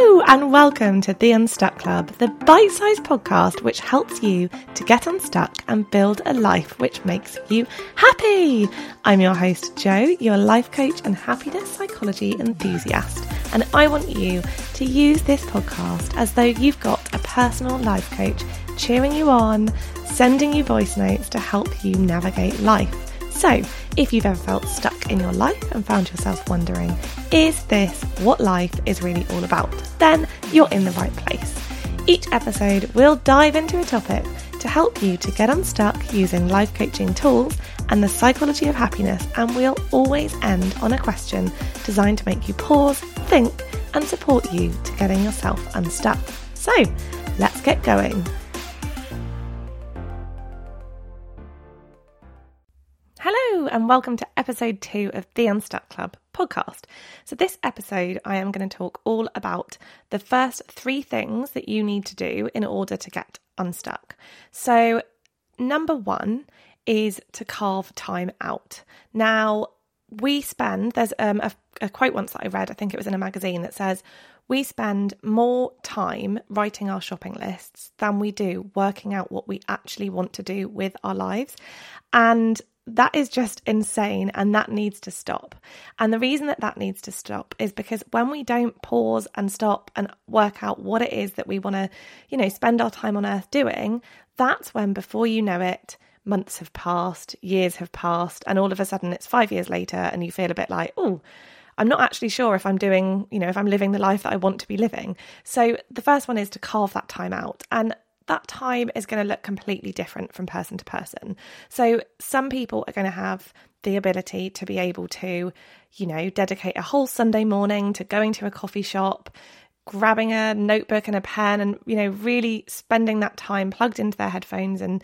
Hello, and welcome to The Unstuck Club, the bite sized podcast which helps you to get unstuck and build a life which makes you happy. I'm your host, Jo, your life coach and happiness psychology enthusiast, and I want you to use this podcast as though you've got a personal life coach cheering you on, sending you voice notes to help you navigate life. So, if you've ever felt stuck in your life and found yourself wondering, is this what life is really all about? Then you're in the right place. Each episode we'll dive into a topic to help you to get unstuck using life coaching tools and the psychology of happiness, and we'll always end on a question designed to make you pause, think, and support you to getting yourself unstuck. So, let's get going. Hello, and welcome to episode two of the Unstuck Club podcast. So, this episode, I am going to talk all about the first three things that you need to do in order to get unstuck. So, number one is to carve time out. Now, we spend, there's um, a, a quote once that I read, I think it was in a magazine, that says, we spend more time writing our shopping lists than we do working out what we actually want to do with our lives. And that is just insane and that needs to stop. And the reason that that needs to stop is because when we don't pause and stop and work out what it is that we want to, you know, spend our time on earth doing, that's when before you know it, months have passed, years have passed, and all of a sudden it's 5 years later and you feel a bit like, "Oh, I'm not actually sure if I'm doing, you know, if I'm living the life that I want to be living." So the first one is to carve that time out. And that time is going to look completely different from person to person. So, some people are going to have the ability to be able to, you know, dedicate a whole Sunday morning to going to a coffee shop, grabbing a notebook and a pen, and, you know, really spending that time plugged into their headphones and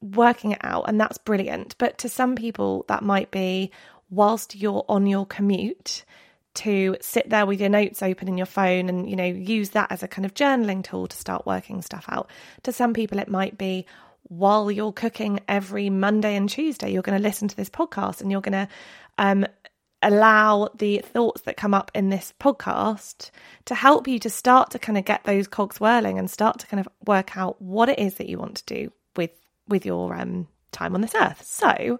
working it out. And that's brilliant. But to some people, that might be whilst you're on your commute to sit there with your notes open in your phone and you know use that as a kind of journaling tool to start working stuff out. To some people it might be while you're cooking every monday and tuesday you're going to listen to this podcast and you're going to um, allow the thoughts that come up in this podcast to help you to start to kind of get those cogs whirling and start to kind of work out what it is that you want to do with with your um, time on this earth. So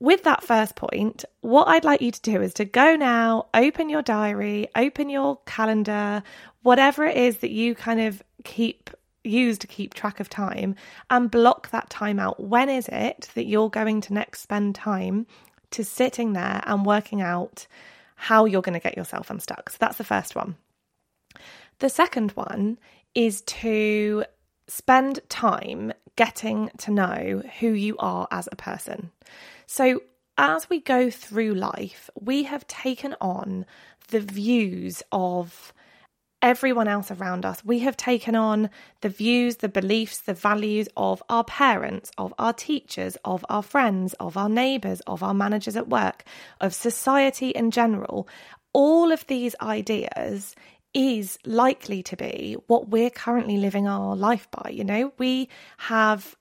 with that first point, what I'd like you to do is to go now, open your diary, open your calendar, whatever it is that you kind of keep use to keep track of time and block that time out. When is it that you're going to next spend time to sitting there and working out how you're going to get yourself unstuck? So that's the first one. The second one is to spend time getting to know who you are as a person. So, as we go through life, we have taken on the views of everyone else around us. We have taken on the views, the beliefs, the values of our parents, of our teachers, of our friends, of our neighbours, of our managers at work, of society in general. All of these ideas is likely to be what we're currently living our life by. You know, we have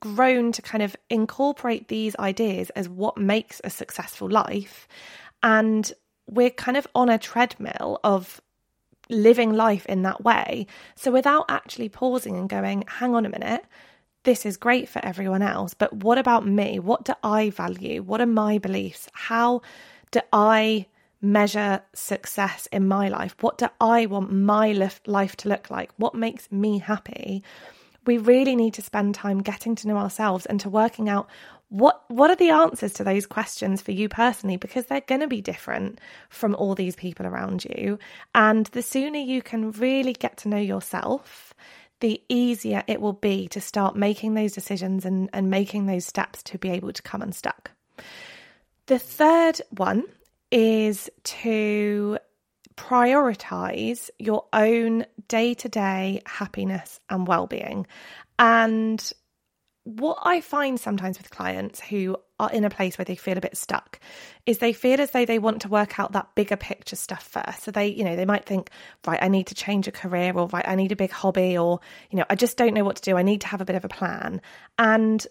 grown to kind of incorporate these ideas as what makes a successful life. And we're kind of on a treadmill of living life in that way. So without actually pausing and going, hang on a minute, this is great for everyone else, but what about me? What do I value? What are my beliefs? How do I measure success in my life? What do I want my life to look like? What makes me happy? we really need to spend time getting to know ourselves and to working out what what are the answers to those questions for you personally because they're going to be different from all these people around you and the sooner you can really get to know yourself the easier it will be to start making those decisions and, and making those steps to be able to come unstuck the third one is to prioritize your own day to day happiness and well being. And what I find sometimes with clients who are in a place where they feel a bit stuck is they feel as though they want to work out that bigger picture stuff first. So they, you know, they might think, right, I need to change a career or right, I need a big hobby or, you know, I just don't know what to do. I need to have a bit of a plan. And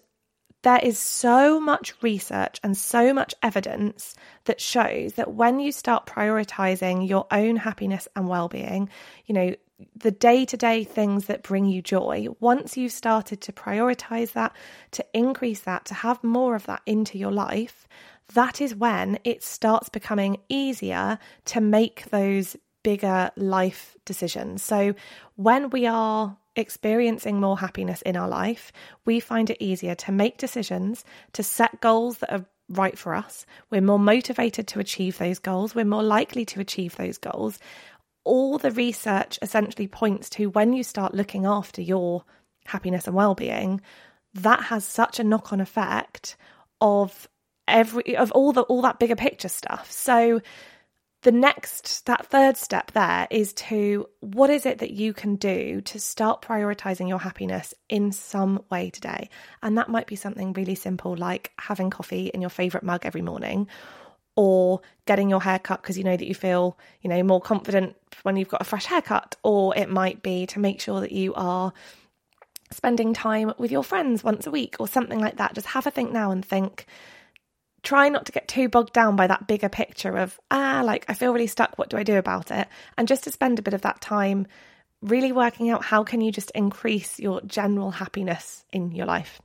there is so much research and so much evidence that shows that when you start prioritizing your own happiness and well-being, you know, the day-to-day things that bring you joy, once you've started to prioritize that, to increase that, to have more of that into your life, that is when it starts becoming easier to make those bigger life decisions. So when we are experiencing more happiness in our life, we find it easier to make decisions, to set goals that are right for us. We're more motivated to achieve those goals. We're more likely to achieve those goals. All the research essentially points to when you start looking after your happiness and well-being, that has such a knock-on effect of every of all the all that bigger picture stuff. So the next, that third step there is to what is it that you can do to start prioritizing your happiness in some way today? And that might be something really simple like having coffee in your favorite mug every morning or getting your hair cut because you know that you feel, you know, more confident when you've got a fresh haircut, or it might be to make sure that you are spending time with your friends once a week or something like that. Just have a think now and think try not to get too bogged down by that bigger picture of, ah, like I feel really stuck. What do I do about it? And just to spend a bit of that time really working out how can you just increase your general happiness in your life.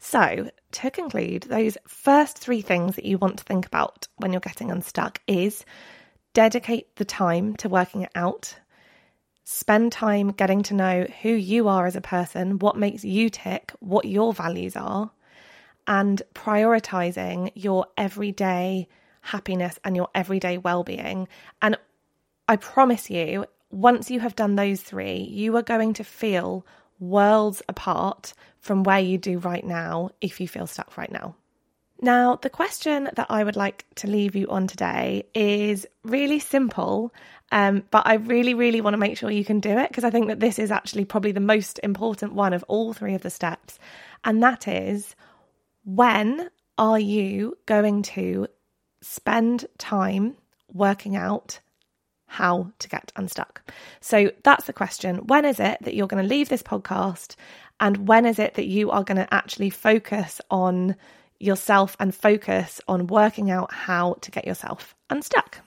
So, to conclude, those first three things that you want to think about when you're getting unstuck is dedicate the time to working it out. Spend time getting to know who you are as a person, what makes you tick, what your values are and prioritizing your everyday happiness and your everyday well being. And I promise you, once you have done those three, you are going to feel worlds apart from where you do right now if you feel stuck right now. Now, the question that I would like to leave you on today is really simple, um, but I really, really want to make sure you can do it because I think that this is actually probably the most important one of all three of the steps. And that is when are you going to spend time working out how to get unstuck? So that's the question. When is it that you're going to leave this podcast? And when is it that you are going to actually focus on yourself and focus on working out how to get yourself unstuck?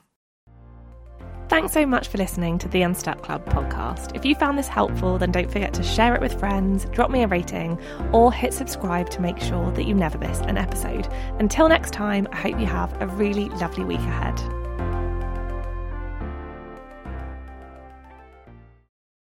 Thanks so much for listening to the Unstuck Club podcast. If you found this helpful, then don't forget to share it with friends, drop me a rating, or hit subscribe to make sure that you never miss an episode. Until next time, I hope you have a really lovely week ahead.